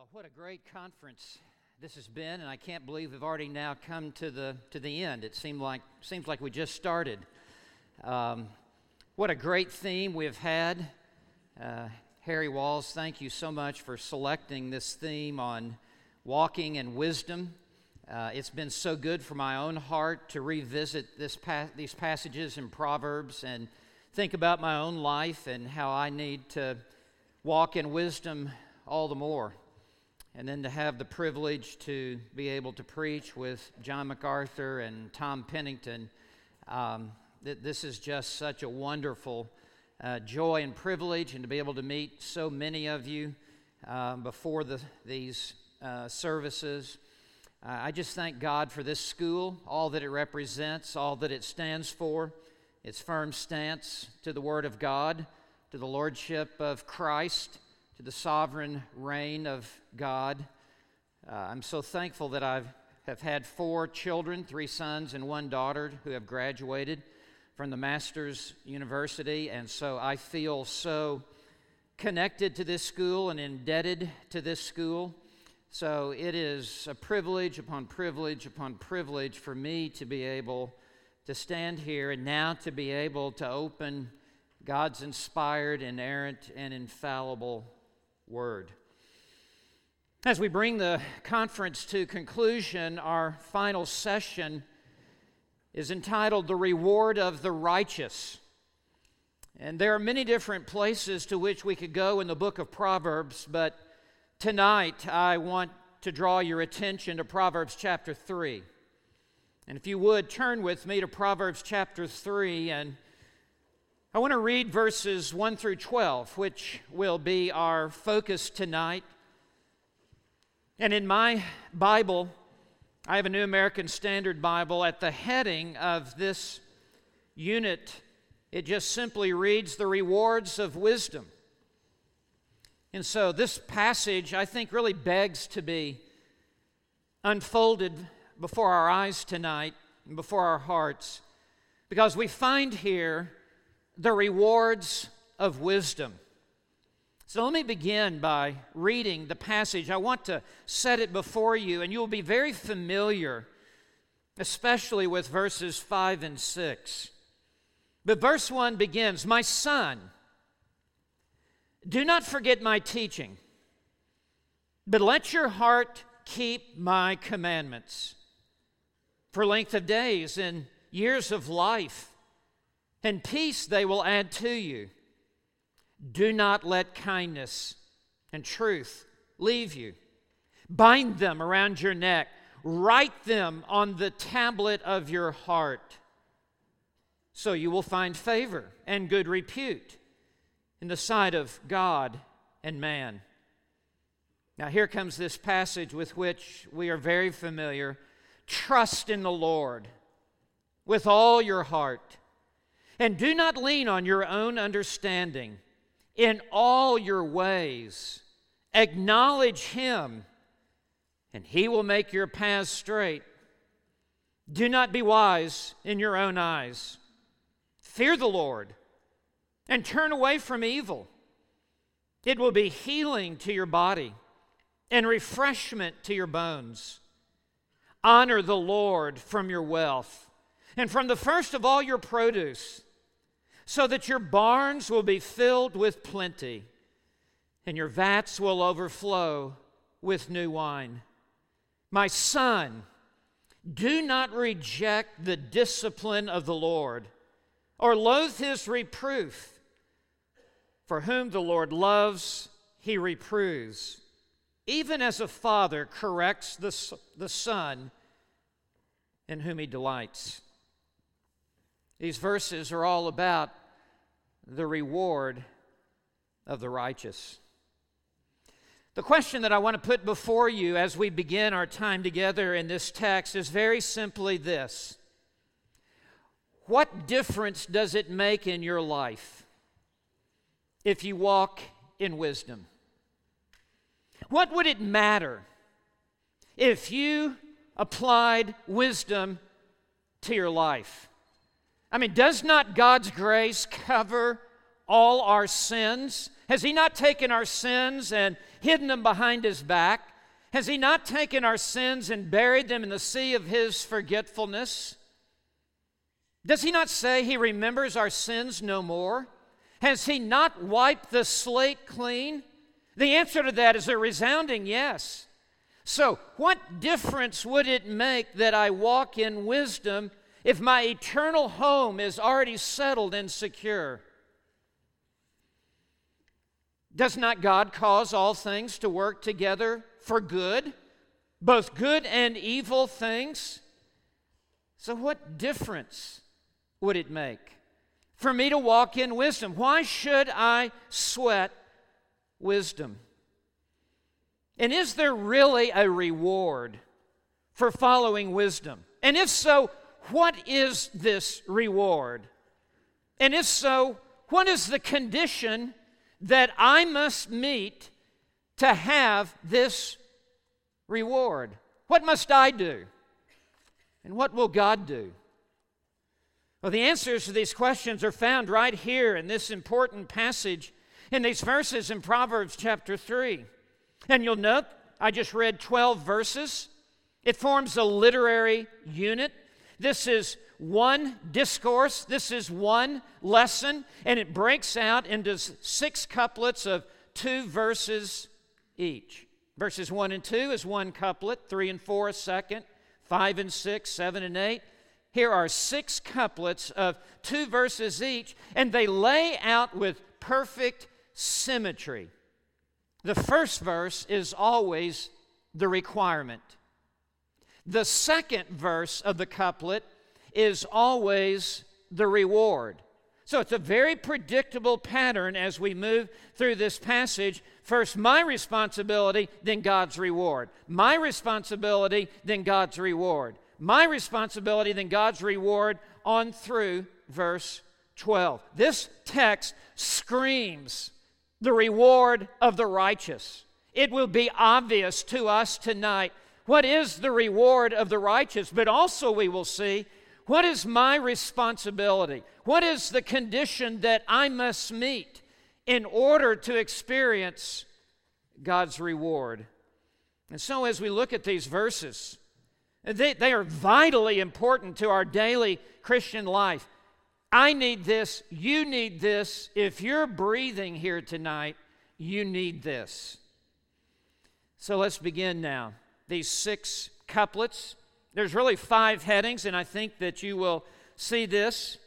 Well, what a great conference this has been, and I can't believe we've already now come to the to the end. It seemed like seems like we just started. Um, what a great theme we've had. Uh, Harry Walls, thank you so much for selecting this theme on walking in wisdom. Uh, it's been so good for my own heart to revisit this pa- these passages in Proverbs and think about my own life and how I need to walk in wisdom all the more and then to have the privilege to be able to preach with John MacArthur and Tom Pennington. Um, th- this is just such a wonderful uh, joy and privilege, and to be able to meet so many of you um, before the, these uh, services. Uh, I just thank God for this school, all that it represents, all that it stands for, its firm stance to the Word of God, to the Lordship of Christ to the sovereign reign of God. Uh, I'm so thankful that I have had four children, three sons and one daughter, who have graduated from the Masters University, and so I feel so connected to this school and indebted to this school. So it is a privilege upon privilege upon privilege for me to be able to stand here and now to be able to open God's inspired, inerrant, and infallible word. As we bring the conference to conclusion, our final session is entitled The Reward of the Righteous. And there are many different places to which we could go in the book of Proverbs, but tonight I want to draw your attention to Proverbs chapter 3. And if you would, turn with me to Proverbs chapter 3 and I want to read verses 1 through 12, which will be our focus tonight. And in my Bible, I have a New American Standard Bible. At the heading of this unit, it just simply reads The Rewards of Wisdom. And so this passage, I think, really begs to be unfolded before our eyes tonight and before our hearts because we find here the rewards of wisdom. So let me begin by reading the passage. I want to set it before you, and you'll be very familiar, especially with verses 5 and 6. But verse 1 begins My son, do not forget my teaching, but let your heart keep my commandments. For length of days and years of life, and peace they will add to you. Do not let kindness and truth leave you. Bind them around your neck, write them on the tablet of your heart, so you will find favor and good repute in the sight of God and man. Now, here comes this passage with which we are very familiar. Trust in the Lord with all your heart and do not lean on your own understanding. In all your ways, acknowledge Him, and He will make your paths straight. Do not be wise in your own eyes. Fear the Lord and turn away from evil. It will be healing to your body and refreshment to your bones. Honor the Lord from your wealth and from the first of all your produce so that your barns will be filled with plenty, and your vats will overflow with new wine. My son, do not reject the discipline of the Lord, or loathe his reproof. For whom the Lord loves, he reproves, even as a father corrects the, the son in whom he delights. These verses are all about the reward of the righteous. The question that I want to put before you as we begin our time together in this text is very simply this What difference does it make in your life if you walk in wisdom? What would it matter if you applied wisdom to your life? I mean, does not God's grace cover all our sins? Has He not taken our sins and hidden them behind His back? Has He not taken our sins and buried them in the sea of His forgetfulness? Does He not say He remembers our sins no more? Has He not wiped the slate clean? The answer to that is a resounding yes. So, what difference would it make that I walk in wisdom if my eternal home is already settled and secure? Does not God cause all things to work together for good, both good and evil things? So, what difference would it make for me to walk in wisdom? Why should I sweat wisdom? And is there really a reward for following wisdom? And if so, what is this reward? And if so, what is the condition that I must meet to have this reward? What must I do? And what will God do? Well, the answers to these questions are found right here in this important passage in these verses in Proverbs chapter 3. And you'll note I just read 12 verses. It forms a literary unit. This is one discourse, this is one lesson, and it breaks out into six couplets of two verses each. Verses 1 and 2 is one couplet, 3 and 4 a second, 5 and 6, 7 and 8. Here are six couplets of two verses each, and they lay out with perfect symmetry. The first verse is always the requirement. The second verse of the couplet is always the reward. So it's a very predictable pattern as we move through this passage. First, my responsibility, then God's reward. My responsibility, then God's reward. My responsibility, then God's reward, on through verse 12. This text screams the reward of the righteous. It will be obvious to us tonight what is the reward of the righteous, but also we will see what is my responsibility? What is the condition that I must meet in order to experience God's reward? And so, as we look at these verses, they, they are vitally important to our daily Christian life. I need this, you need this. If you're breathing here tonight, you need this. So let's begin now. These six couplets. There's really five headings, and I think that you will see this.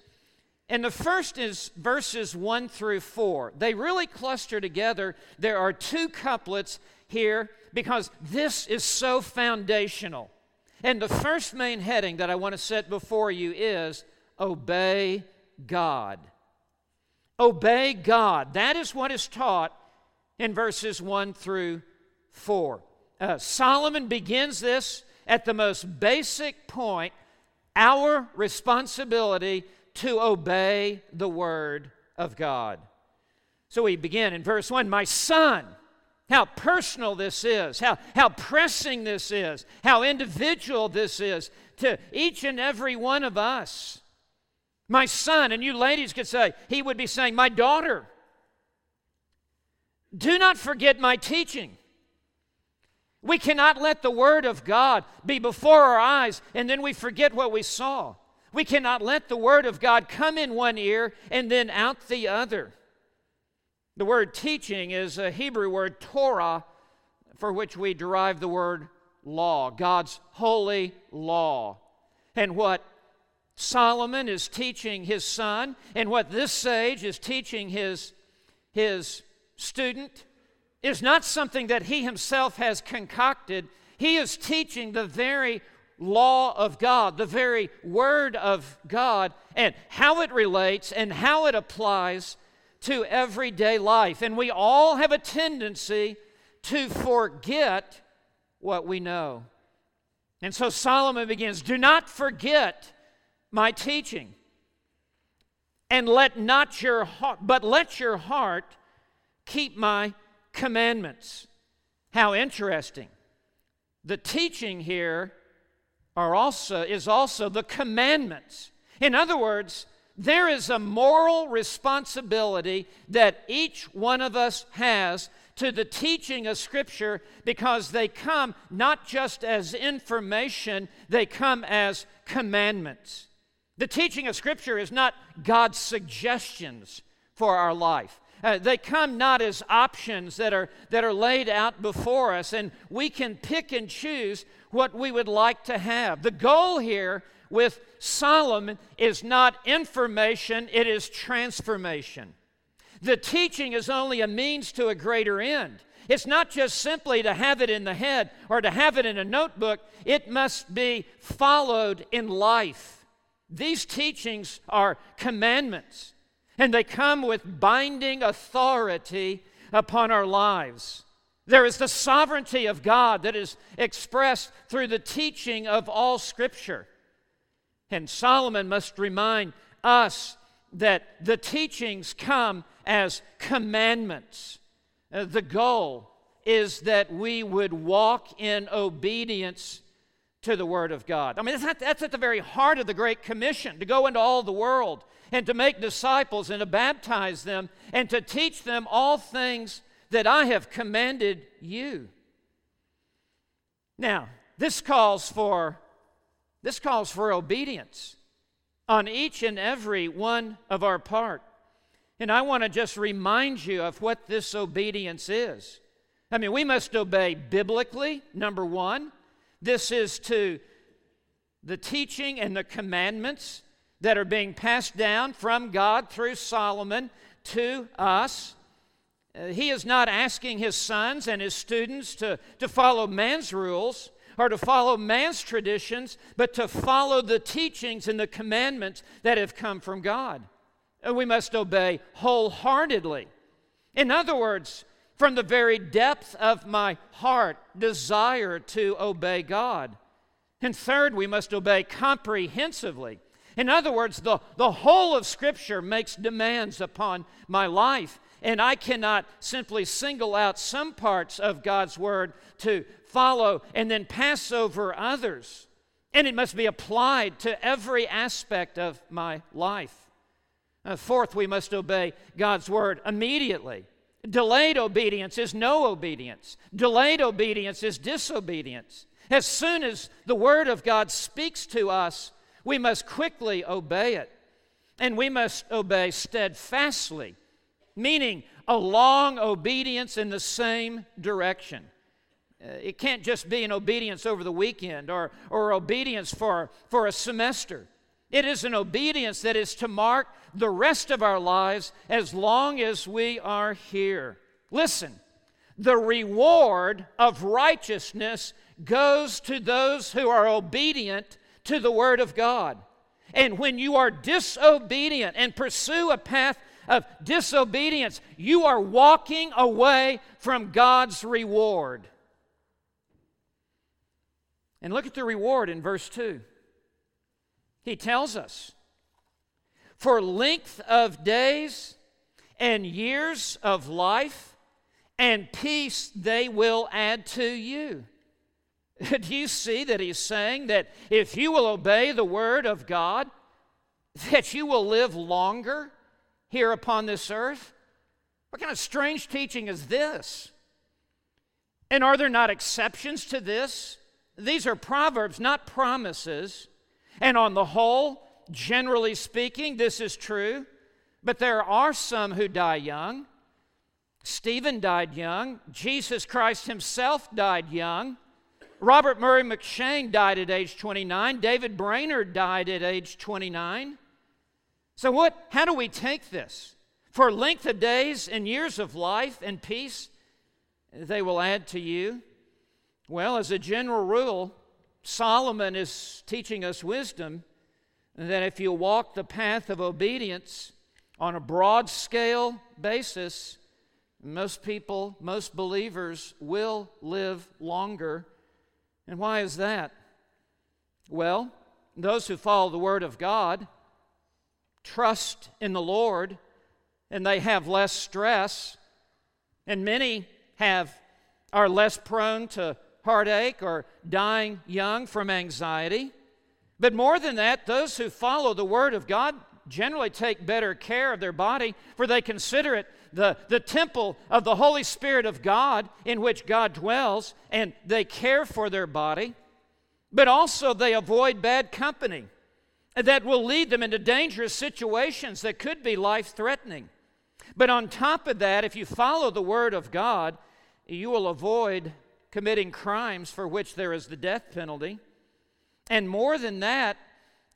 And the first is verses 1 through 4. They really cluster together. There are two couplets here because this is so foundational. And the first main heading that I want to set before you is obey God. Obey God. That is what is taught in verses 1 through 4. Uh, Solomon begins this at the most basic point our responsibility to obey the Word of God. So we begin in verse 1 My son, how personal this is, how, how pressing this is, how individual this is to each and every one of us. My son, and you ladies could say, he would be saying, My daughter, do not forget my teaching. We cannot let the Word of God be before our eyes and then we forget what we saw. We cannot let the Word of God come in one ear and then out the other. The word teaching is a Hebrew word, Torah, for which we derive the word law, God's holy law. And what Solomon is teaching his son, and what this sage is teaching his, his student, is not something that he himself has concocted. He is teaching the very law of God, the very word of God, and how it relates and how it applies to everyday life. And we all have a tendency to forget what we know. And so Solomon begins Do not forget my teaching. And let not your heart, but let your heart keep my commandments. How interesting. The teaching here are also, is also the commandments. In other words, there is a moral responsibility that each one of us has to the teaching of Scripture because they come not just as information, they come as commandments. The teaching of Scripture is not God's suggestions for our life. Uh, they come not as options that are, that are laid out before us, and we can pick and choose what we would like to have. The goal here with Solomon is not information, it is transformation. The teaching is only a means to a greater end. It's not just simply to have it in the head or to have it in a notebook, it must be followed in life. These teachings are commandments, and they come with binding authority upon our lives. There is the sovereignty of God that is expressed through the teaching of all Scripture. And Solomon must remind us that the teachings come as commandments. Uh, the goal is that we would walk in obedience to the Word of God. I mean, that's, that's at the very heart of the Great Commission to go into all the world and to make disciples and to baptize them and to teach them all things that I have commanded you. Now, this calls for this calls for obedience on each and every one of our part. And I want to just remind you of what this obedience is. I mean, we must obey biblically, number one. This is to the teaching and the commandments that are being passed down from God through Solomon to us. Uh, he is not asking his sons and his students to, to follow man's rules or to follow man's traditions, but to follow the teachings and the commandments that have come from God. We must obey wholeheartedly. In other words, from the very depth of my heart, desire to obey God. And third, we must obey comprehensively. In other words, the, the whole of Scripture makes demands upon my life, and I cannot simply single out some parts of God's Word to follow and then pass over others. And it must be applied to every aspect of my life. Uh, fourth, we must obey God's word immediately. Delayed obedience is no obedience, delayed obedience is disobedience. As soon as the word of God speaks to us, we must quickly obey it. And we must obey steadfastly, meaning a long obedience in the same direction. Uh, it can't just be an obedience over the weekend or, or obedience for, for a semester. It is an obedience that is to mark the rest of our lives as long as we are here. Listen, the reward of righteousness goes to those who are obedient to the Word of God. And when you are disobedient and pursue a path of disobedience, you are walking away from God's reward. And look at the reward in verse 2. He tells us, For length of days and years of life and peace they will add to you. Do you see that he's saying that if you will obey the word of God, that you will live longer here upon this earth? What kind of strange teaching is this? And are there not exceptions to this? These are proverbs, not promises. And on the whole, generally speaking, this is true. But there are some who die young. Stephen died young. Jesus Christ himself died young. Robert Murray M'Cheyne died at age 29. David Brainerd died at age 29. So, what, how do we take this? For length of days and years of life and peace, they will add to you. Well, as a general rule, Solomon is teaching us wisdom that if you walk the path of obedience on a broad scale basis, most people, most believers will live longer. And why is that? Well, those who follow the Word of God trust in the Lord and they have less stress, and many have are less prone to heartache or dying young from anxiety. But more than that, those who follow the Word of God generally take better care of their body, for they consider it the, the temple of the Holy Spirit of God in which God dwells, and they care for their body. But also, they avoid bad company that will lead them into dangerous situations that could be life threatening. But on top of that, if you follow the Word of God, you will avoid committing crimes for which there is the death penalty. And more than that,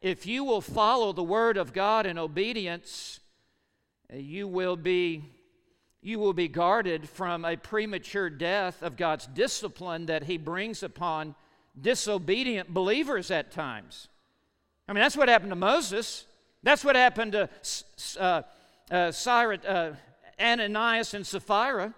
if you will follow the Word of God in obedience, you will be you will be guarded from a premature death of God's discipline that He brings upon disobedient believers at times. I mean, that's what happened to Moses. That's what happened to uh, uh, uh, Ananias and Sapphira.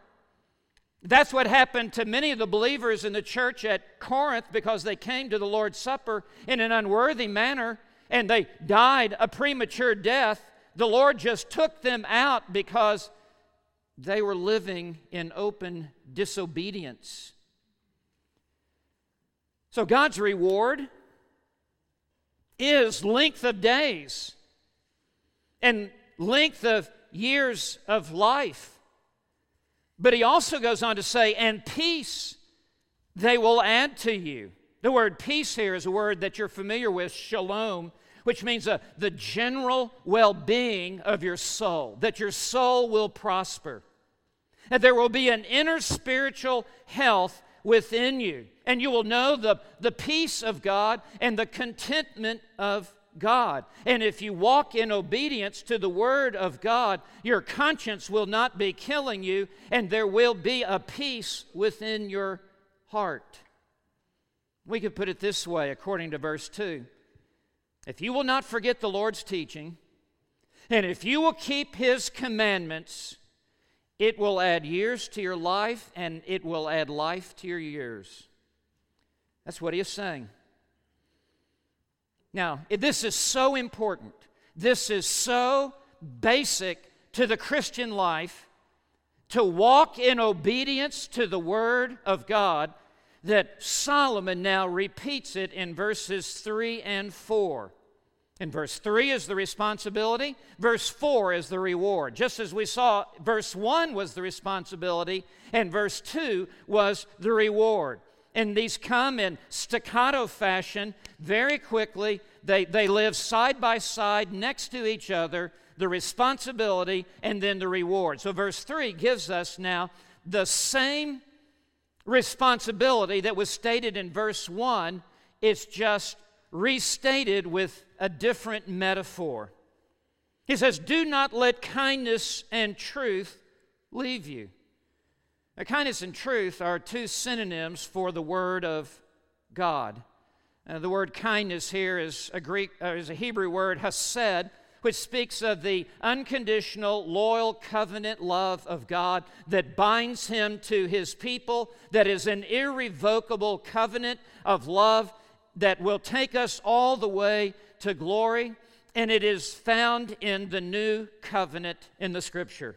That's what happened to many of the believers in the church at Corinth because they came to the Lord's Supper in an unworthy manner and they died a premature death. The Lord just took them out because they were living in open disobedience. So, God's reward is length of days and length of years of life. But he also goes on to say, and peace they will add to you. The word peace here is a word that you're familiar with, shalom, which means the general well being of your soul, that your soul will prosper, that there will be an inner spiritual health within you, and you will know the, the peace of God and the contentment of God. And if you walk in obedience to the Word of God, your conscience will not be killing you, and there will be a peace within your heart. We could put it this way, according to verse 2 If you will not forget the Lord's teaching, and if you will keep His commandments, it will add years to your life, and it will add life to your years. That's what He is saying. Now, this is so important. This is so basic to the Christian life to walk in obedience to the Word of God that Solomon now repeats it in verses 3 and 4. In verse 3 is the responsibility, verse 4 is the reward. Just as we saw, verse 1 was the responsibility, and verse 2 was the reward and these come in staccato fashion very quickly. They, they live side by side next to each other, the responsibility and then the reward. So, verse 3 gives us now the same responsibility that was stated in verse 1, it's just restated with a different metaphor. He says, Do not let kindness and truth leave you. Now, kindness and truth are two synonyms for the word of God. Uh, the word kindness here is a Greek uh, is a Hebrew word hesed, which speaks of the unconditional, loyal covenant love of God that binds him to his people, that is an irrevocable covenant of love that will take us all the way to glory, and it is found in the new covenant in the scripture.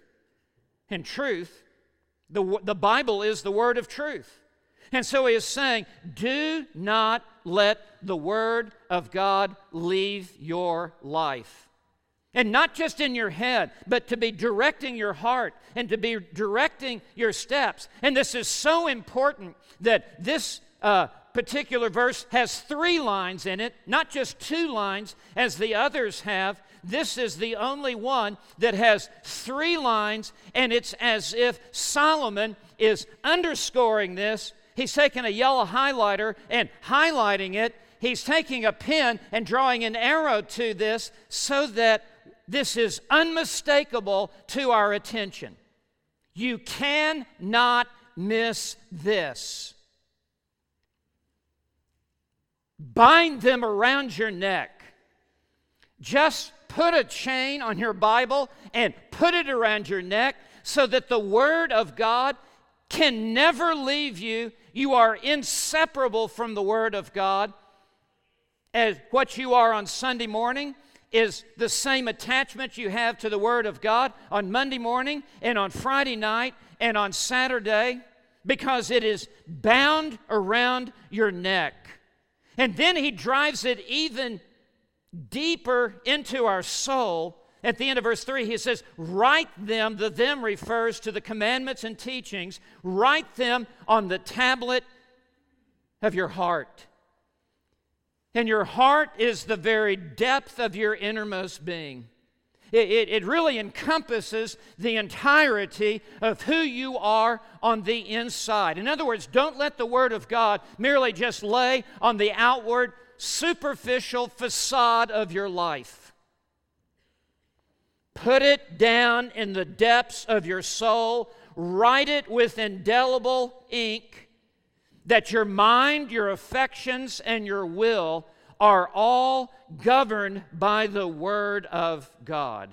In truth, the, the Bible is the word of truth. And so he is saying, do not let the word of God leave your life. And not just in your head, but to be directing your heart and to be directing your steps. And this is so important that this uh, particular verse has three lines in it, not just two lines as the others have, this is the only one that has three lines, and it's as if Solomon is underscoring this. He's taking a yellow highlighter and highlighting it. He's taking a pen and drawing an arrow to this so that this is unmistakable to our attention. You cannot miss this. Bind them around your neck. Just put a chain on your Bible and put it around your neck so that the Word of God can never leave you. You are inseparable from the Word of God. As what you are on Sunday morning is the same attachment you have to the Word of God on Monday morning and on Friday night and on Saturday because it is bound around your neck. And then he drives it even deeper into our soul. At the end of verse 3, he says, Write them, the them refers to the commandments and teachings, write them on the tablet of your heart. And your heart is the very depth of your innermost being. It, it, it, really encompasses the entirety of who you are on the inside. In other words, don't let the Word of God merely just lay on the outward, superficial facade of your life. Put it down in the depths of your soul, write it with indelible ink that your mind, your affections, and your will are all governed by the Word of God.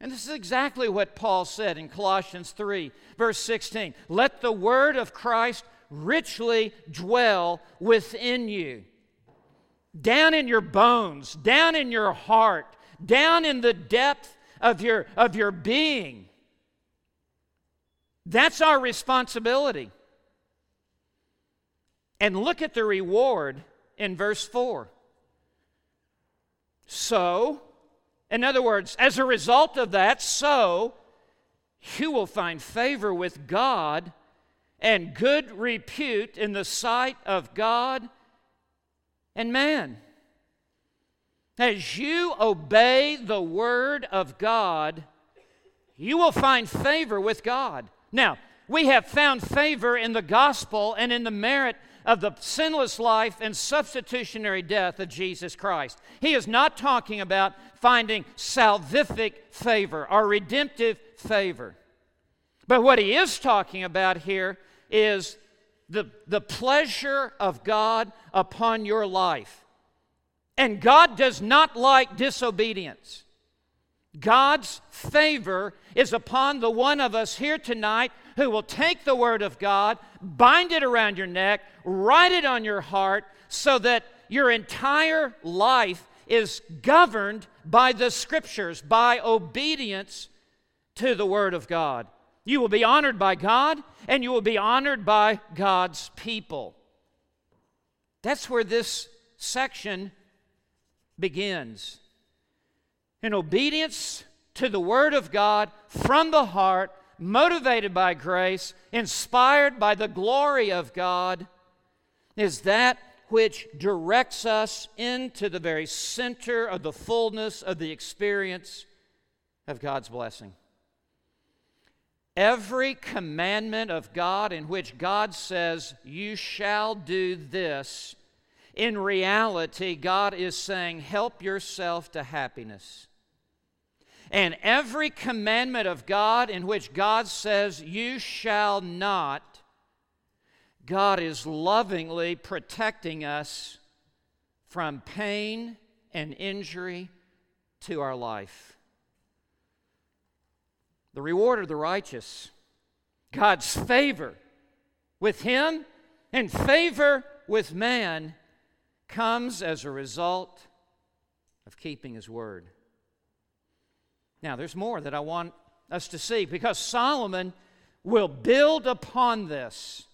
And this is exactly what Paul said in Colossians 3, verse 16. Let the Word of Christ richly dwell within you, down in your bones, down in your heart, down in the depth of your, of your being. That's our responsibility. And look at the reward in verse 4. So, in other words, as a result of that, so you will find favor with God and good repute in the sight of God and man. As you obey the word of God, you will find favor with God. Now, we have found favor in the gospel and in the merit of the sinless life and substitutionary death of Jesus Christ. He is not talking about finding salvific favor or redemptive favor. But what he is talking about here is the, the pleasure of God upon your life. And God does not like disobedience. God's favor is upon the one of us here tonight who will take the Word of God, bind it around your neck, write it on your heart, so that your entire life is governed by the Scriptures, by obedience to the Word of God. You will be honored by God, and you will be honored by God's people. That's where this section begins. In obedience to the Word of God from the heart, motivated by grace, inspired by the glory of God, is that which directs us into the very center of the fullness of the experience of God's blessing. Every commandment of God in which God says, You shall do this, in reality, God is saying, Help yourself to happiness. And every commandment of God in which God says, You shall not, God is lovingly protecting us from pain and injury to our life. The reward of the righteous, God's favor with Him and favor with man, comes as a result of keeping His word. Now, there's more that I want us to see because Solomon will build upon this.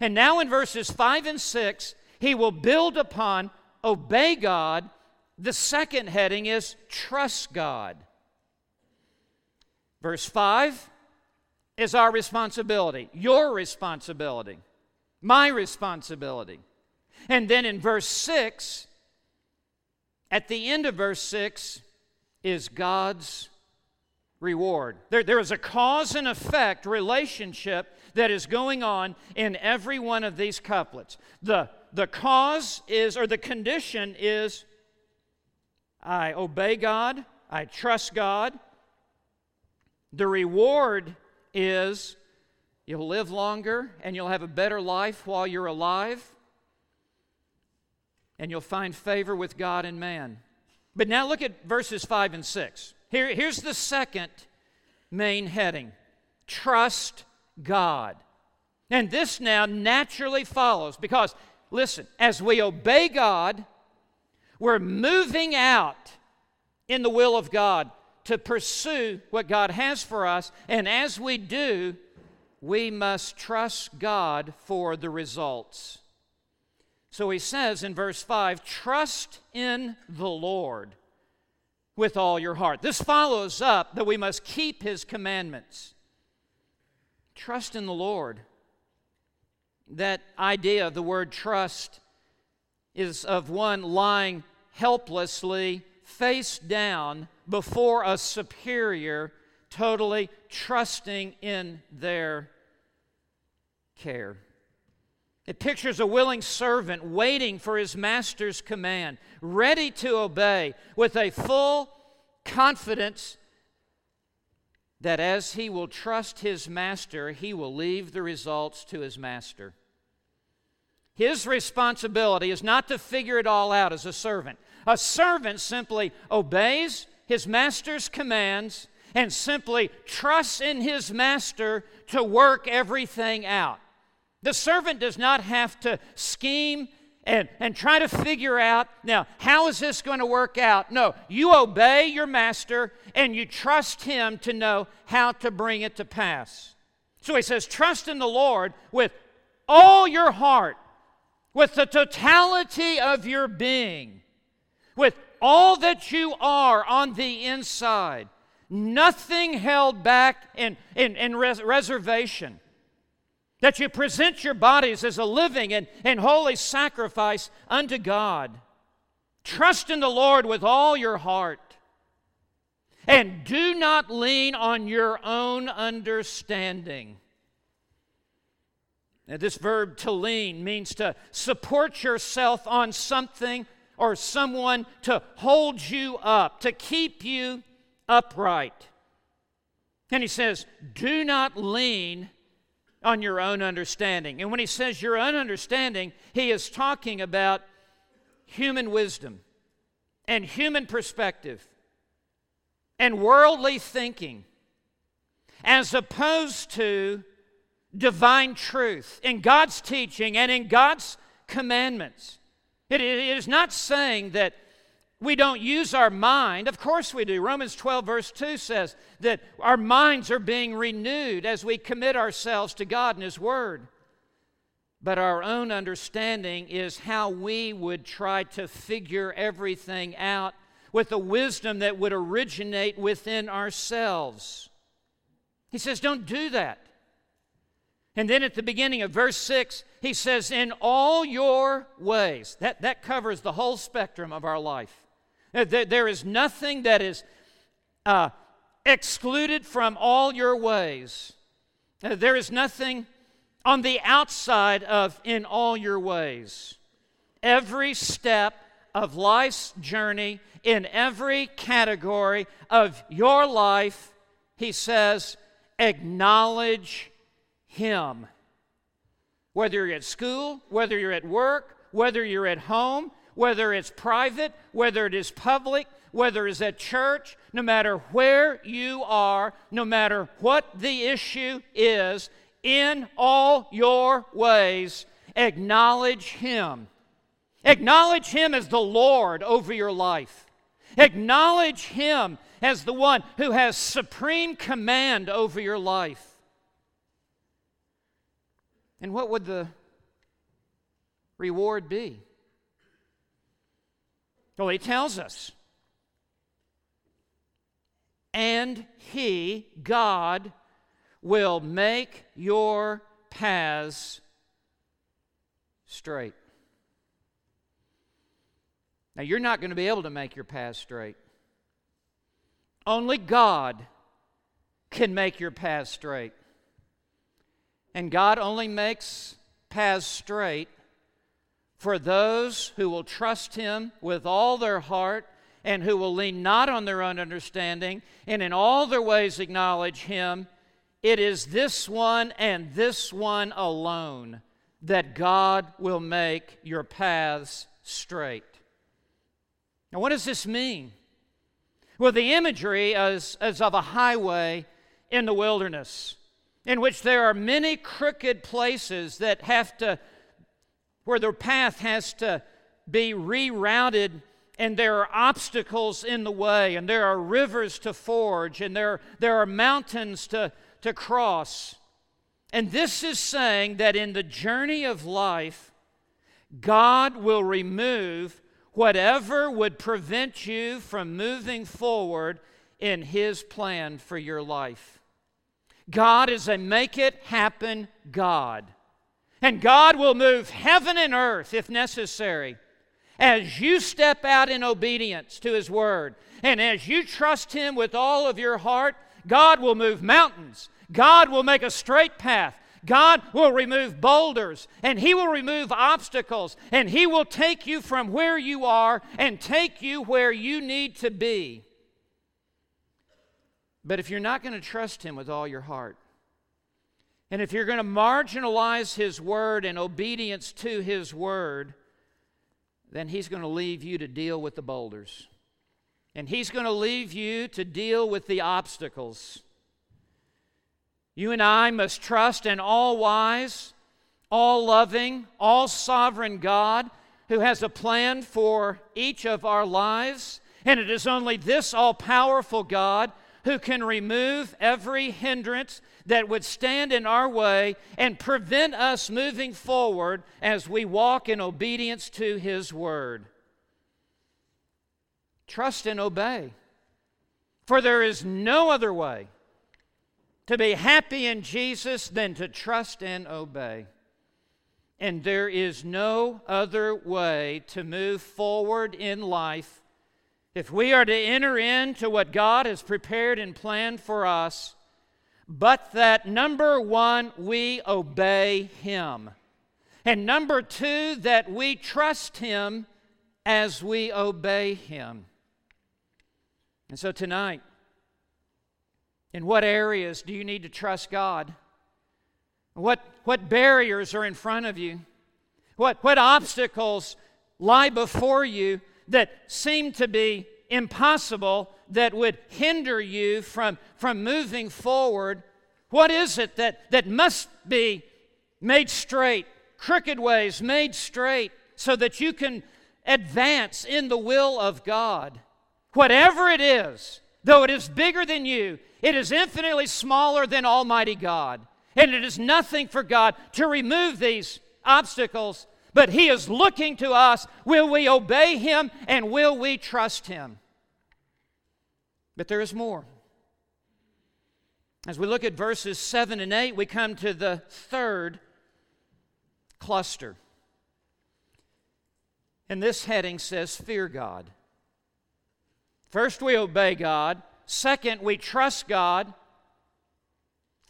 And now in verses 5 and 6, he will build upon obey God. The second heading is trust God. Verse 5 is our responsibility, your responsibility, my responsibility. And then in verse 6, at the end of verse 6, is God's reward. There, there is a cause and effect relationship that is going on in every one of these couplets. The, the cause is, or the condition is, I obey God, I trust God. The reward is, you'll live longer and you'll have a better life while you're alive, and you'll find favor with God and man. But now look at verses 5 and 6. Here, here's the second main heading trust God. And this now naturally follows because, listen, as we obey God, we're moving out in the will of God to pursue what God has for us. And as we do, we must trust God for the results. So he says in verse 5 trust in the Lord with all your heart. This follows up that we must keep his commandments. Trust in the Lord. That idea of the word trust is of one lying helplessly face down before a superior, totally trusting in their care. It pictures a willing servant waiting for his master's command, ready to obey with a full confidence that as he will trust his master, he will leave the results to his master. His responsibility is not to figure it all out as a servant. A servant simply obeys his master's commands and simply trusts in his master to work everything out. The servant does not have to scheme and, and try to figure out now, how is this going to work out? No, you obey your master and you trust him to know how to bring it to pass. So he says, Trust in the Lord with all your heart, with the totality of your being, with all that you are on the inside, nothing held back in, in, in res- reservation. That you present your bodies as a living and, and holy sacrifice unto God. Trust in the Lord with all your heart. And do not lean on your own understanding. Now, this verb to lean means to support yourself on something or someone to hold you up, to keep you upright. And he says, Do not lean on your own understanding. And when he says your own understanding, he is talking about human wisdom and human perspective and worldly thinking as opposed to divine truth in God's teaching and in God's commandments. It is not saying that we don't use our mind. Of course we do. Romans 12, verse 2 says that our minds are being renewed as we commit ourselves to God and His Word. But our own understanding is how we would try to figure everything out with a wisdom that would originate within ourselves. He says, Don't do that. And then at the beginning of verse 6, he says, In all your ways. That, that covers the whole spectrum of our life. There, there is nothing that is uh, excluded from all your ways. Uh, there is nothing on the outside of in all your ways. Every step of life's journey, in every category of your life, he says, acknowledge him. Whether you're at school, whether you're at work, whether you're at home, whether it's private, whether it is public, whether it's at church, no matter where you are, no matter what the issue is, in all your ways, acknowledge Him. Acknowledge Him as the Lord over your life. Acknowledge Him as the one who has supreme command over your life. And what would the reward be? Well, he tells us. And he, God, will make your paths straight. Now, you're not going to be able to make your paths straight. Only God can make your paths straight. And God only makes paths straight for those who will trust Him with all their heart and who will lean not on their own understanding and in all their ways acknowledge Him. It is this one and this one alone that God will make your paths straight. Now, what does this mean? Well, the imagery is, is of a highway in the wilderness in which there are many crooked places that have to, where the path has to be rerouted, and there are obstacles in the way, and there are rivers to forge, and there, there are mountains to, to cross. And this is saying that in the journey of life, God will remove whatever would prevent you from moving forward in His plan for your life. God is a make it happen God. And God will move heaven and earth if necessary as you step out in obedience to His Word. And as you trust Him with all of your heart, God will move mountains. God will make a straight path. God will remove boulders and He will remove obstacles and He will take you from where you are and take you where you need to be. But if you're not going to trust Him with all your heart, and if you're going to marginalize His Word and obedience to His Word, then He's going to leave you to deal with the boulders. And He's going to leave you to deal with the obstacles. You and I must trust an all wise, all loving, all sovereign God who has a plan for each of our lives. And it is only this all powerful God who can remove every hindrance that would stand in our way and prevent us moving forward as we walk in obedience to His Word. Trust and obey. For there is no other way to be happy in Jesus than to trust and obey. And there is no other way to move forward in life if we are to enter into what God has prepared and planned for us, but that number one, we obey Him. And number two, that we trust Him as we obey Him. And so tonight, in what areas do you need to trust God? What, what barriers are in front of you? What, what obstacles lie before you that seem to be impossible that would hinder you from, from moving forward? What is it that, that must be made straight, crooked ways made straight, so that you can advance in the will of God? Whatever it is, though it is bigger than you, it is infinitely smaller than Almighty God. And it is nothing for God to remove these obstacles but He is looking to us. Will we obey Him and will we trust Him? But there is more. As we look at verses 7 and 8, we come to the third cluster. And this heading says, Fear God. First, we obey God. Second, we trust God.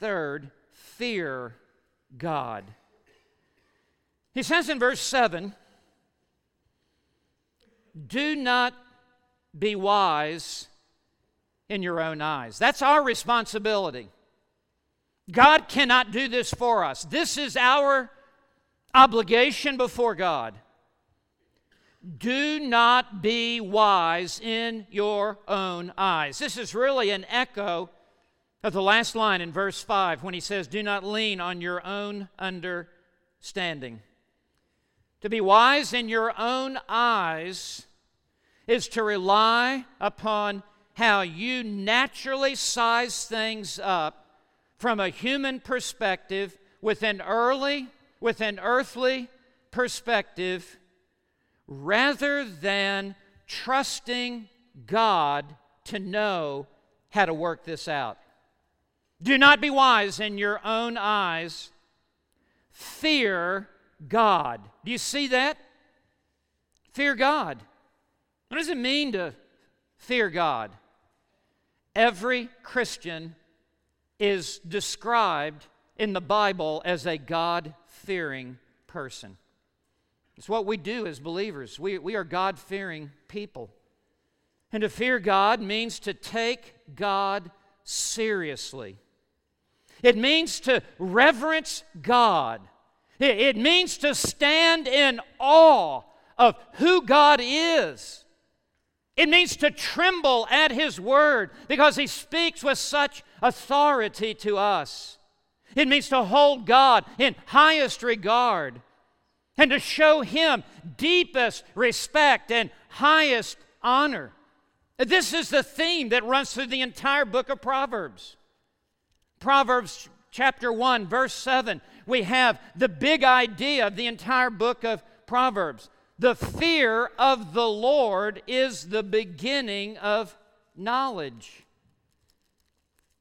Third, fear God. He says in verse 7 Do not be wise in your own eyes. That's our responsibility. God cannot do this for us. This is our obligation before God. Do not be wise in your own eyes. This is really an echo of the last line in verse 5 when he says, Do not lean on your own understanding. To be wise in your own eyes is to rely upon how you naturally size things up from a human perspective with an early, with an earthly perspective, rather than trusting God to know how to work this out. Do not be wise in your own eyes. Fear God. Do you see that? Fear God. What does it mean to fear God? Every Christian is described in the Bible as a God fearing person. It's what we do as believers. We, we are God fearing people. And to fear God means to take God seriously. It means to reverence God it means to stand in awe of who God is. It means to tremble at His word because He speaks with such authority to us. It means to hold God in highest regard and to show Him deepest respect and highest honor. This is the theme that runs through the entire book of Proverbs. Proverbs chapter 1, verse 7 we have the big idea of the entire book of Proverbs. The fear of the Lord is the beginning of knowledge.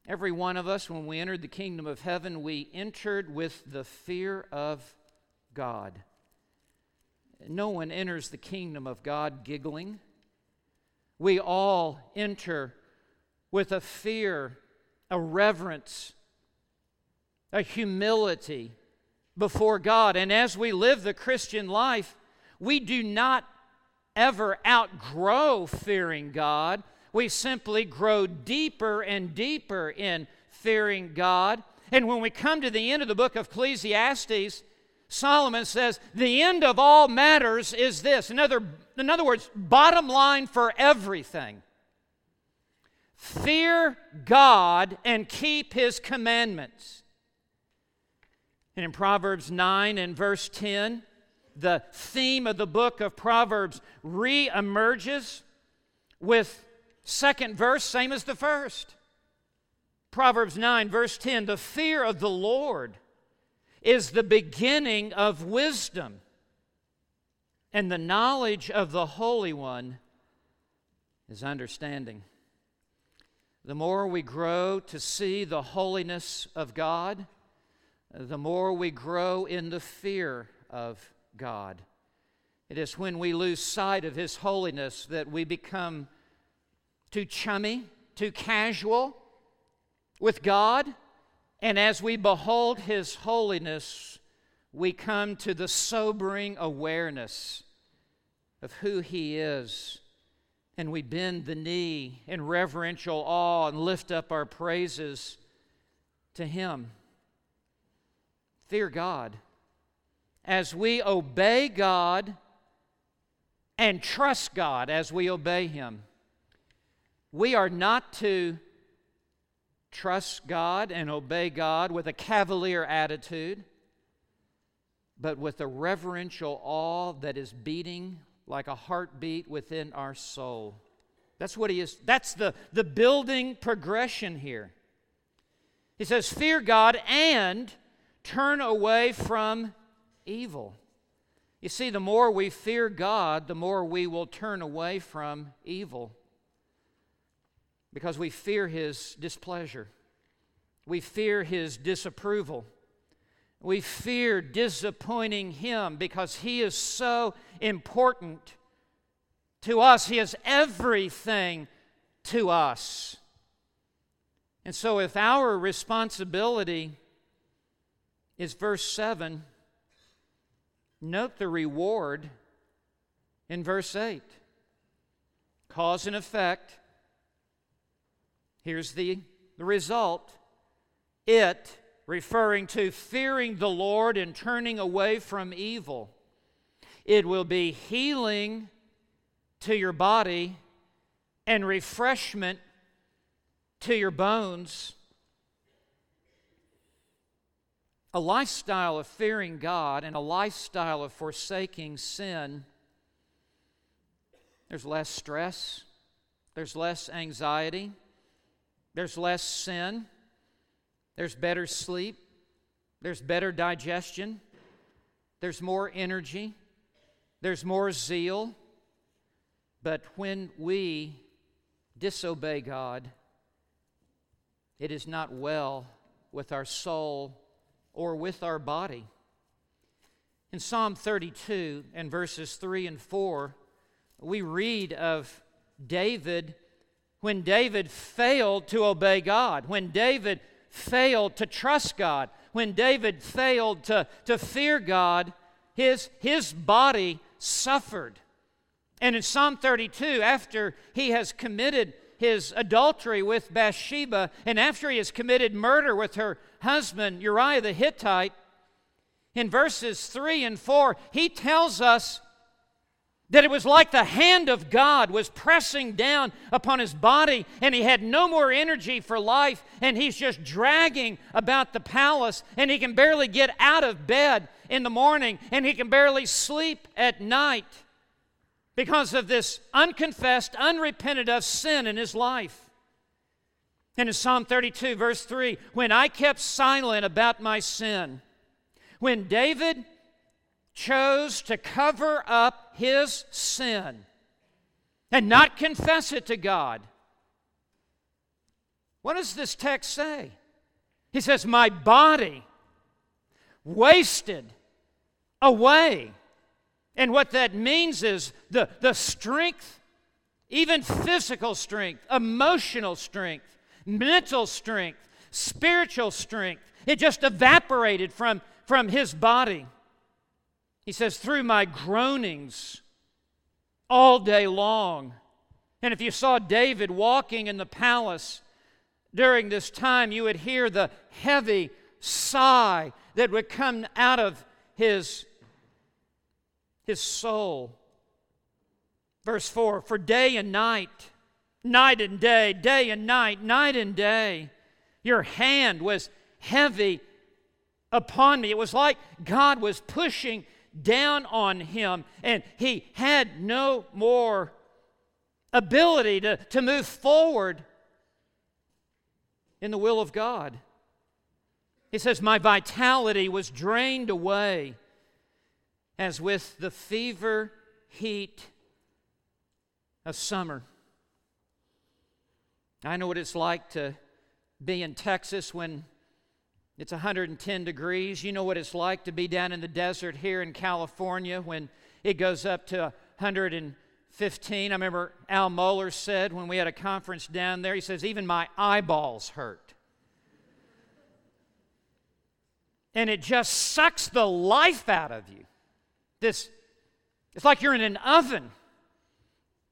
Every one of us, when we entered the kingdom of heaven, we entered with the fear of God. No one enters the kingdom of God giggling. We all enter with a fear, a reverence, a humility before God. And as we live the Christian life, we do not ever outgrow fearing God. We simply grow deeper and deeper in fearing God. And when we come to the end of the book of Ecclesiastes, Solomon says, The end of all matters is this. In other, in other words, bottom line for everything fear God and keep his commandments. And in Proverbs 9 and verse 10, the theme of the book of Proverbs re emerges with second verse, same as the first. Proverbs 9, verse 10 The fear of the Lord is the beginning of wisdom, and the knowledge of the Holy One is understanding. The more we grow to see the holiness of God, the more we grow in the fear of God. It is when we lose sight of His holiness that we become too chummy, too casual with God. And as we behold His holiness, we come to the sobering awareness of who He is. And we bend the knee in reverential awe and lift up our praises to Him. Fear God as we obey God and trust God as we obey Him. We are not to trust God and obey God with a cavalier attitude, but with a reverential awe that is beating like a heartbeat within our soul. That's what he is. That's the, the building progression here. He says, Fear God and turn away from evil. You see, the more we fear God, the more we will turn away from evil because we fear His displeasure, we fear His disapproval. We fear disappointing Him because He is so important to us. He is everything to us. And so, if our responsibility is verse 7, Note the reward in verse 8 cause and effect. Here's the, the result. It, referring to fearing the Lord and turning away from evil, it will be healing to your body and refreshment to your bones a lifestyle of fearing God and a lifestyle of forsaking sin, there's less stress, there's less anxiety, there's less sin, there's better sleep, there's better digestion, there's more energy, there's more zeal. But when we disobey God, it is not well with our soul or with our body. In Psalm 32 and verses 3 and 4, we read of David when David failed to obey God, when David failed to trust God, when David failed to, to fear God, his, his body suffered. And in Psalm 32, after he has committed his adultery with Bathsheba, and after he has committed murder with her husband, Uriah the Hittite, in verses 3 and 4, he tells us that it was like the hand of God was pressing down upon his body, and he had no more energy for life, and he's just dragging about the palace, and he can barely get out of bed in the morning, and he can barely sleep at night because of this unconfessed, unrepented of sin in his life. And in Psalm 32, verse 3, when I kept silent about my sin, when David chose to cover up his sin and not confess it to God. What does this text say? He says, My body wasted away. And what that means is the, the strength, even physical strength, emotional strength, mental strength, spiritual strength, it just evaporated from, from his body. He says, through my groanings all day long. And if you saw David walking in the palace during this time, you would hear the heavy sigh that would come out of his, his soul. Verse 4 For day and night, night and day, day and night, night and day, your hand was heavy upon me. It was like God was pushing down on him, and he had no more ability to, to move forward in the will of God. He says, My vitality was drained away as with the fever heat of summer. I know what it's like to be in Texas when it's 110 degrees. You know what it's like to be down in the desert here in California when it goes up to 115. I remember Al Mohler said when we had a conference down there, he says, Even my eyeballs hurt. And it just sucks the life out of you. This, it's like you're in an oven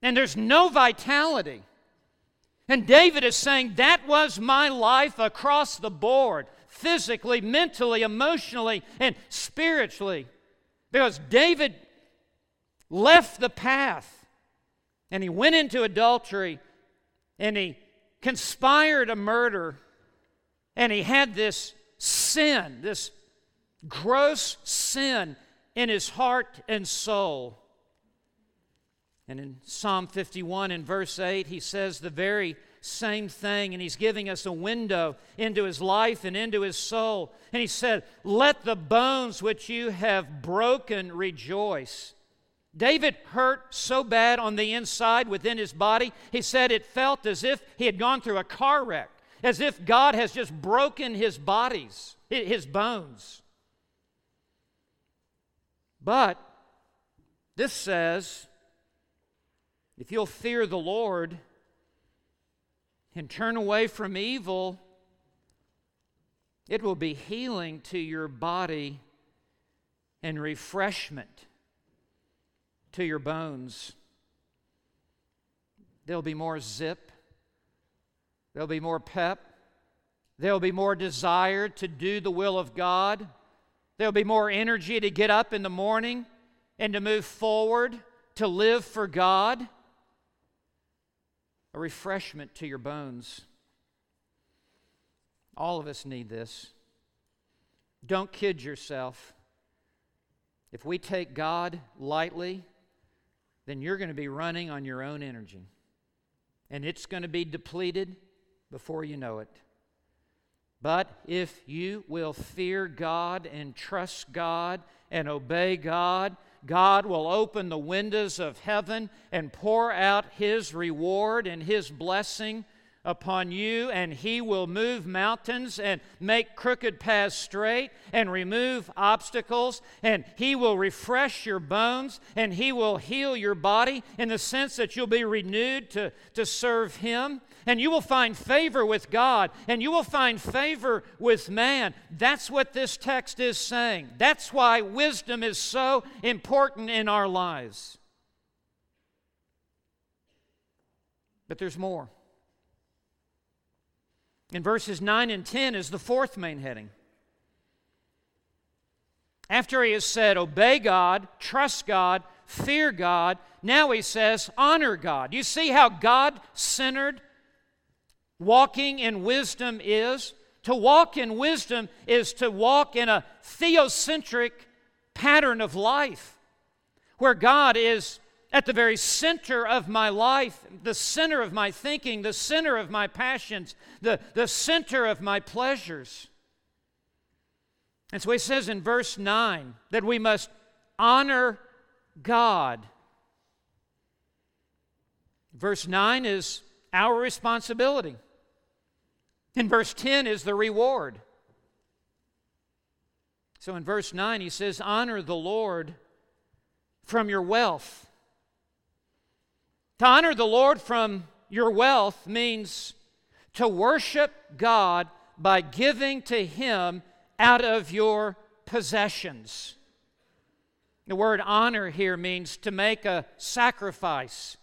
and there's no vitality. And David is saying, That was my life across the board physically, mentally, emotionally, and spiritually. Because David left the path and he went into adultery and he conspired a murder and he had this sin, this gross sin in his heart and soul. And in Psalm 51 in verse 8, he says the very same thing, and he's giving us a window into his life and into his soul. And he said, Let the bones which you have broken rejoice. David hurt so bad on the inside within his body, he said it felt as if he had gone through a car wreck, as if God has just broken his bodies, his bones. But this says, if you'll fear the Lord, and turn away from evil, it will be healing to your body and refreshment to your bones. There'll be more zip, there'll be more pep, there'll be more desire to do the will of God, there'll be more energy to get up in the morning and to move forward, to live for God a refreshment to your bones. All of us need this. Don't kid yourself. If we take God lightly, then you're going to be running on your own energy. And it's going to be depleted before you know it. But if you will fear God and trust God and obey God God will open the windows of heaven and pour out His reward and His blessing upon you, and He will move mountains and make crooked paths straight and remove obstacles, and He will refresh your bones and He will heal your body in the sense that you'll be renewed to, to serve Him and you will find favor with God and you will find favor with man. That's what this text is saying. That's why wisdom is so important in our lives. But there's more. In verses 9 and 10 is the fourth main heading. After he has said, Obey God, trust God, fear God, now he says, Honor God. You see how God centered walking in wisdom is. To walk in wisdom is to walk in a theocentric pattern of life where God is at the very center of my life, the center of my thinking, the center of my passions, the, the center of my pleasures. And so he says in verse 9 that we must honor God. Verse 9 is our responsibility. And verse 10 is the reward. So in verse 9, he says, Honor the Lord from your wealth. To honor the Lord from your wealth means to worship God by giving to Him out of your possessions. The word honor here means to make a sacrifice.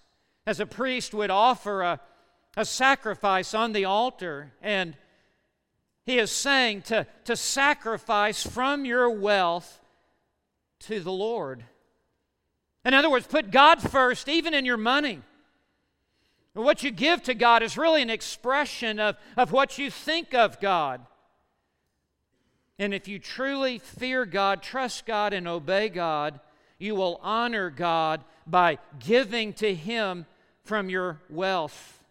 As a priest would offer a, a sacrifice on the altar, and he is saying to, to sacrifice from your wealth to the Lord. In other words, put God first, even in your money. What you give to God is really an expression of, of what you think of God. And if you truly fear God, trust God, and obey God, you will honor God by giving to Him from your wealth.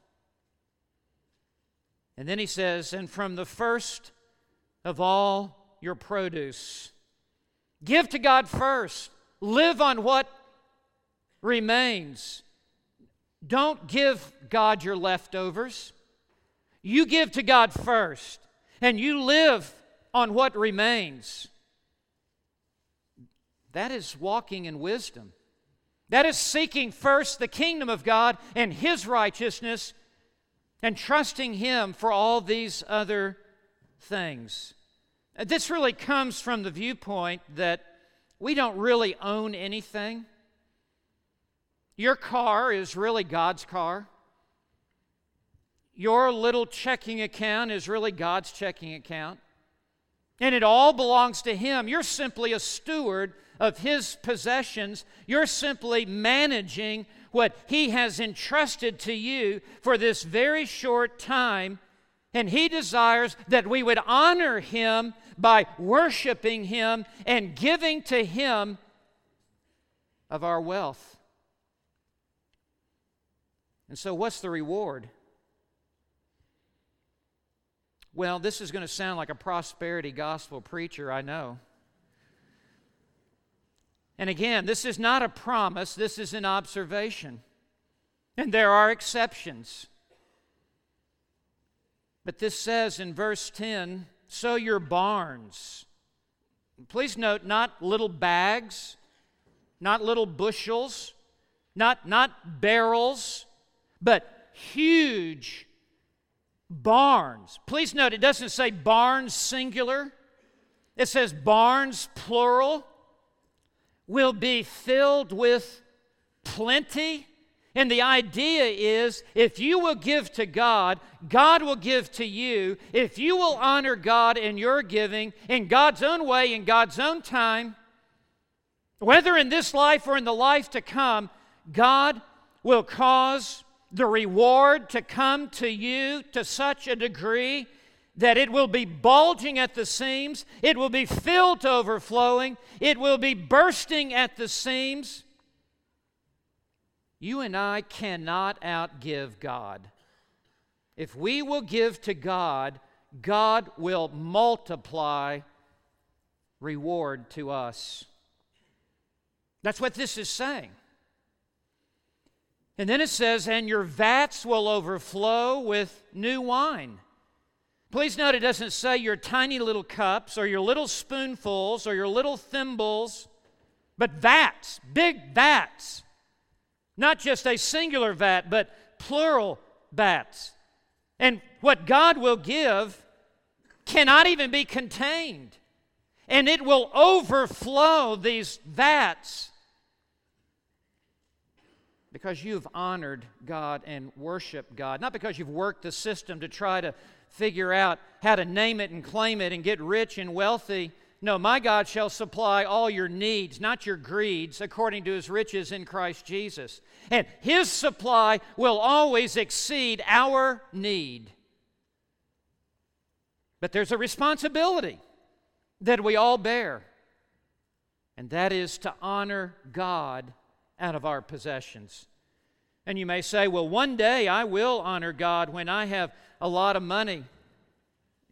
And then he says, and from the first of all your produce. Give to God first. Live on what remains. Don't give God your leftovers. You give to God first, and you live on what remains. That is walking in wisdom. That is seeking first the kingdom of God and His righteousness and trusting Him for all these other things. This really comes from the viewpoint that we don't really own anything. Your car is really God's car. Your little checking account is really God's checking account. And it all belongs to Him. You're simply a steward of His possessions. You're simply managing what He has entrusted to you for this very short time. And He desires that we would honor Him by worshiping Him and giving to Him of our wealth. And so, what's the reward? Well, this is going to sound like a prosperity gospel preacher, I know. And again, this is not a promise, this is an observation. And there are exceptions. But this says in verse 10 so your barns. Please note, not little bags, not little bushels, not, not barrels, but huge barns. Please note it doesn't say barns singular, it says barns plural will be filled with plenty. And the idea is if you will give to God, God will give to you. If you will honor God in your giving in God's own way, in God's own time, whether in this life or in the life to come, God will cause the reward to come to you to such a degree that it will be bulging at the seams, it will be filled to overflowing, it will be bursting at the seams. You and I cannot outgive God. If we will give to God, God will multiply reward to us. That's what this is saying. And then it says, and your vats will overflow with new wine. Please note it doesn't say your tiny little cups or your little spoonfuls or your little thimbles, but vats, big vats. Not just a singular vat, but plural vats. And what God will give cannot even be contained. And it will overflow these vats because you've honored God and worshiped God, not because you've worked the system to try to figure out how to name it and claim it and get rich and wealthy. No, my God shall supply all your needs, not your greeds, according to his riches in Christ Jesus. And his supply will always exceed our need. But there's a responsibility that we all bear, and that is to honor God out of our possessions. And you may say, well, one day I will honor God when I have a lot of money.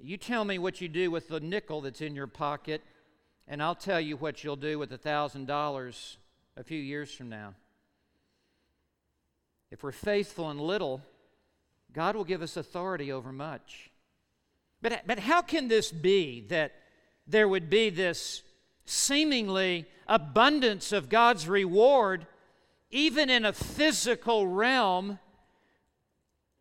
You tell me what you do with the nickel that's in your pocket and I'll tell you what you'll do with a $1,000 a few years from now. If we're faithful in little, God will give us authority over much. But, but how can this be that there would be this seemingly abundance of God's reward, even in a physical realm?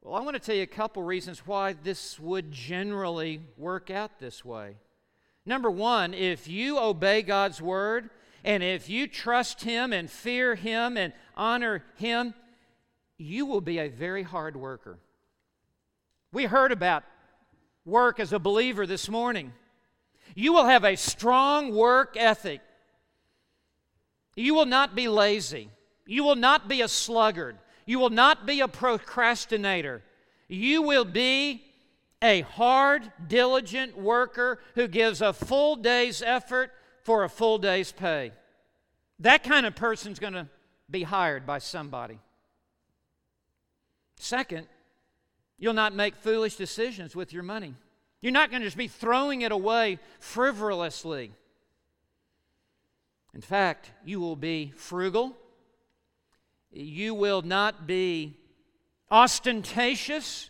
Well, I want to tell you a couple reasons why this would generally work out this way. Number one, if you obey God's word and if you trust Him and fear Him and honor Him, you will be a very hard worker. We heard about work as a believer this morning. You will have a strong work ethic. You will not be lazy. You will not be a sluggard. You will not be a procrastinator. You will be a hard, diligent worker who gives a full day's effort for a full day's pay. That kind of person's going to be hired by somebody. Second, you'll not make foolish decisions with your money. You're not going to just be throwing it away frivolously. In fact, you will be frugal. You will not be ostentatious.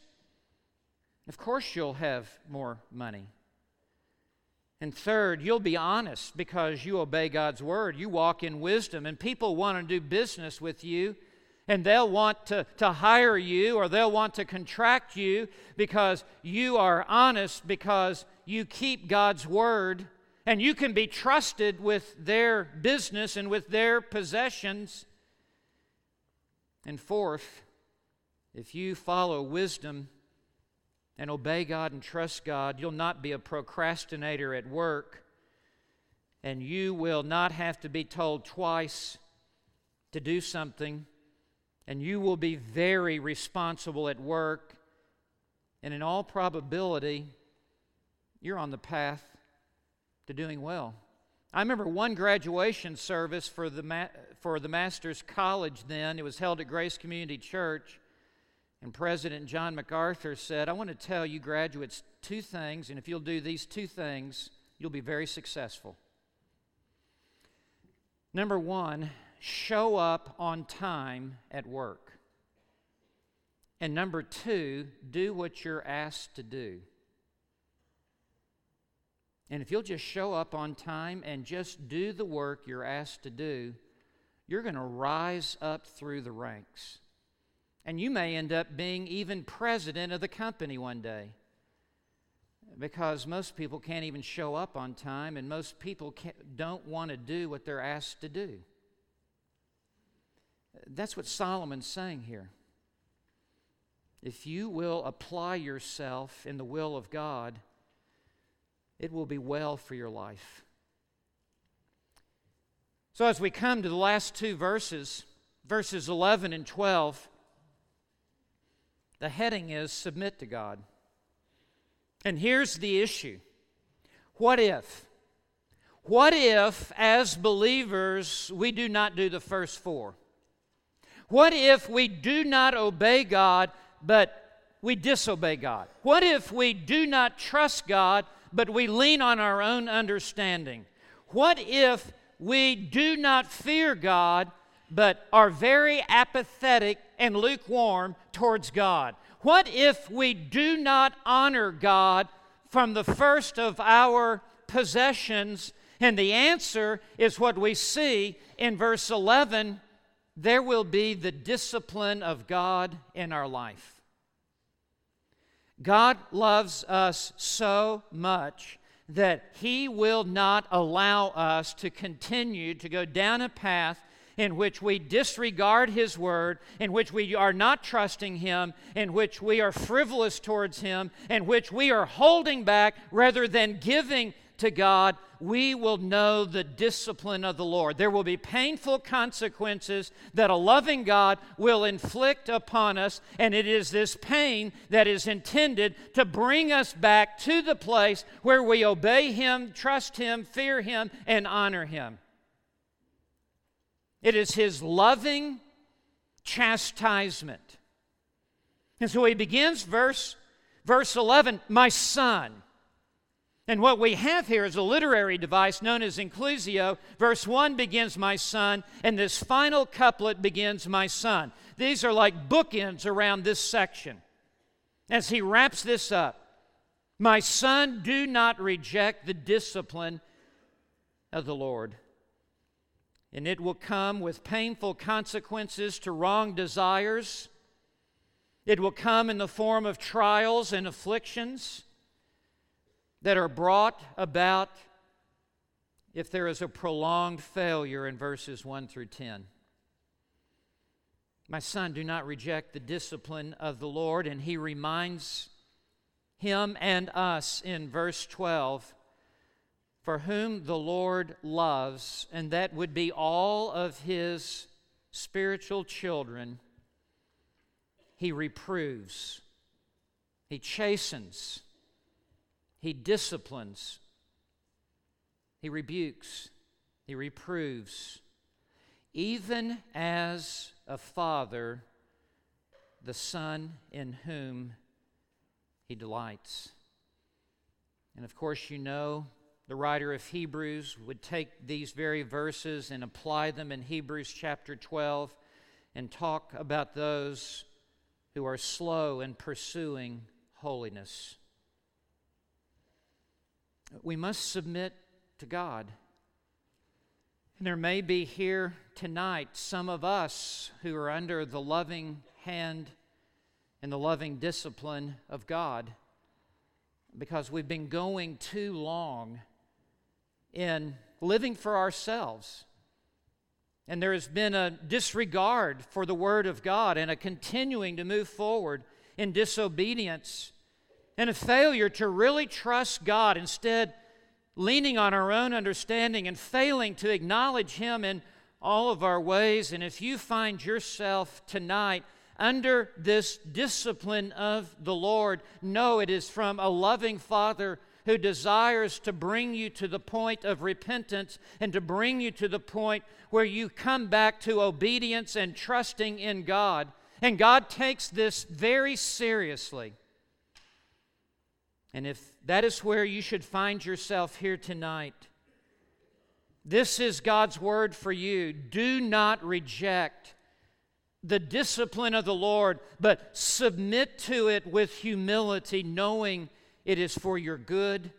Of course, you'll have more money. And third, you'll be honest because you obey God's word. You walk in wisdom, and people want to do business with you and they'll want to, to hire you or they'll want to contract you because you are honest, because you keep God's word, and you can be trusted with their business and with their possessions. And fourth, if you follow wisdom and obey God and trust God, you'll not be a procrastinator at work, and you will not have to be told twice to do something and you will be very responsible at work. And in all probability, you're on the path to doing well. I remember one graduation service for the, ma- for the Master's College then. It was held at Grace Community Church. And President John MacArthur said, I want to tell you graduates two things, and if you'll do these two things, you'll be very successful. Number one, show up on time at work. And number two, do what you're asked to do. And if you'll just show up on time and just do the work you're asked to do, you're going to rise up through the ranks. And you may end up being even president of the company one day. Because most people can't even show up on time, and most people don't want to do what they're asked to do. That's what Solomon's saying here. If you will apply yourself in the will of God, it will be well for your life. So, as we come to the last two verses, verses 11 and 12, the heading is Submit to God. And here's the issue What if? What if, as believers, we do not do the first four? What if we do not obey God, but we disobey God? What if we do not trust God, but we lean on our own understanding? What if we do not fear God, but are very apathetic and lukewarm towards God? What if we do not honor God from the first of our possessions? And the answer is what we see in verse 11 there will be the discipline of God in our life. God loves us so much that He will not allow us to continue to go down a path in which we disregard His word, in which we are not trusting Him, in which we are frivolous towards Him, in which we are holding back rather than giving to God, we will know the discipline of the Lord. There will be painful consequences that a loving God will inflict upon us, and it is this pain that is intended to bring us back to the place where we obey Him, trust Him, fear Him, and honor Him. It is His loving chastisement. And so he begins verse verse 11, my son. And what we have here is a literary device known as inclusio. Verse 1 begins, My son, and this final couplet begins, My son. These are like bookends around this section. As he wraps this up, My son, do not reject the discipline of the Lord. And it will come with painful consequences to wrong desires. It will come in the form of trials and afflictions that are brought about if there is a prolonged failure in verses 1 through 10. My son, do not reject the discipline of the Lord. And he reminds him and us in verse 12 for whom the Lord loves, and that would be all of his spiritual children, he reproves, he chastens he disciplines, he rebukes, he reproves, even as a father the son in whom he delights. And of course, you know the writer of Hebrews would take these very verses and apply them in Hebrews chapter 12 and talk about those who are slow in pursuing holiness. We must submit to God. And there may be here tonight some of us who are under the loving hand and the loving discipline of God because we've been going too long in living for ourselves. And there has been a disregard for the Word of God and a continuing to move forward in disobedience and a failure to really trust God, instead, leaning on our own understanding and failing to acknowledge Him in all of our ways. And if you find yourself tonight under this discipline of the Lord, know it is from a loving Father who desires to bring you to the point of repentance and to bring you to the point where you come back to obedience and trusting in God. And God takes this very seriously. And if that is where you should find yourself here tonight, this is God's word for you. Do not reject the discipline of the Lord, but submit to it with humility, knowing it is for your good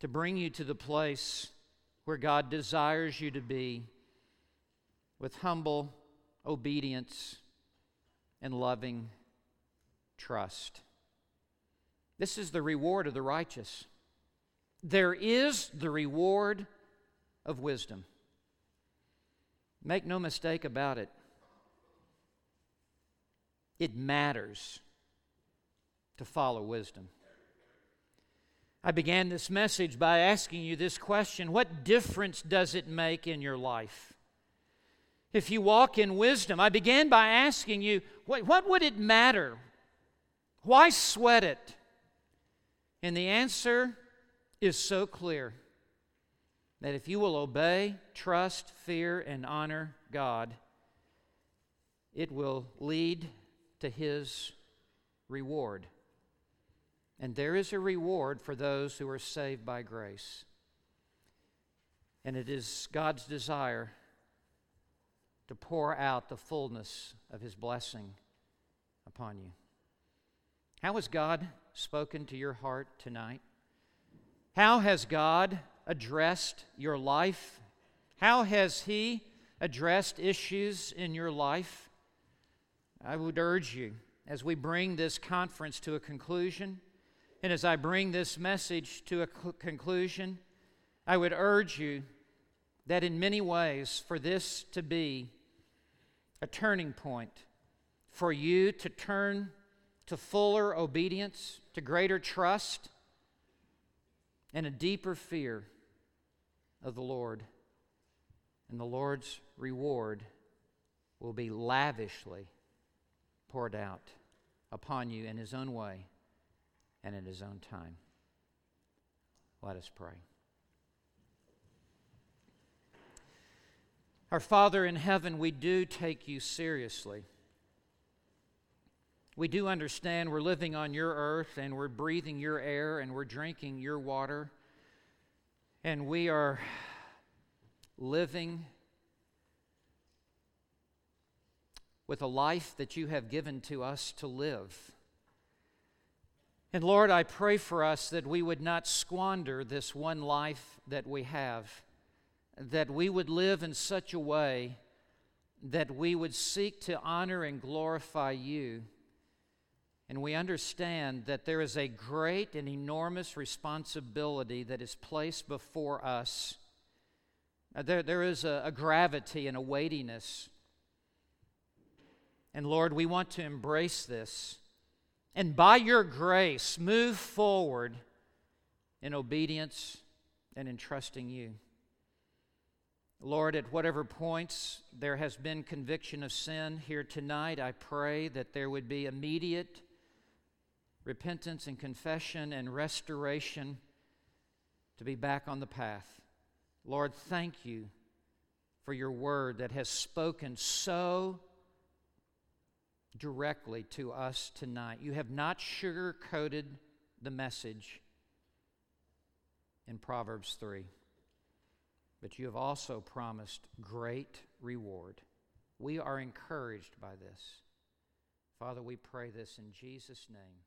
to bring you to the place where God desires you to be with humble obedience and loving trust. This is the reward of the righteous. There is the reward of wisdom. Make no mistake about it. It matters to follow wisdom. I began this message by asking you this question What difference does it make in your life? If you walk in wisdom, I began by asking you, what, what would it matter? Why sweat it? And the answer is so clear that if you will obey, trust, fear, and honor God, it will lead to His reward. And there is a reward for those who are saved by grace. And it is God's desire to pour out the fullness of His blessing upon you. How is God spoken to your heart tonight? How has God addressed your life? How has He addressed issues in your life? I would urge you as we bring this conference to a conclusion, and as I bring this message to a conclusion, I would urge you that in many ways, for this to be a turning point, for you to turn to fuller obedience, to greater trust, and a deeper fear of the Lord. And the Lord's reward will be lavishly poured out upon you in His own way and in His own time. Let us pray. Our Father in heaven, we do take you seriously. We do understand we're living on your earth and we're breathing your air and we're drinking your water. And we are living with a life that you have given to us to live. And Lord, I pray for us that we would not squander this one life that we have, that we would live in such a way that we would seek to honor and glorify you. And we understand that there is a great and enormous responsibility that is placed before us. There, there is a, a gravity and a weightiness. And Lord, we want to embrace this and by your grace move forward in obedience and in trusting you. Lord, at whatever points there has been conviction of sin here tonight, I pray that there would be immediate repentance and confession and restoration to be back on the path. Lord, thank you for your word that has spoken so directly to us tonight. You have not sugar coated the message in Proverbs 3, but you have also promised great reward. We are encouraged by this. Father, we pray this in Jesus' name.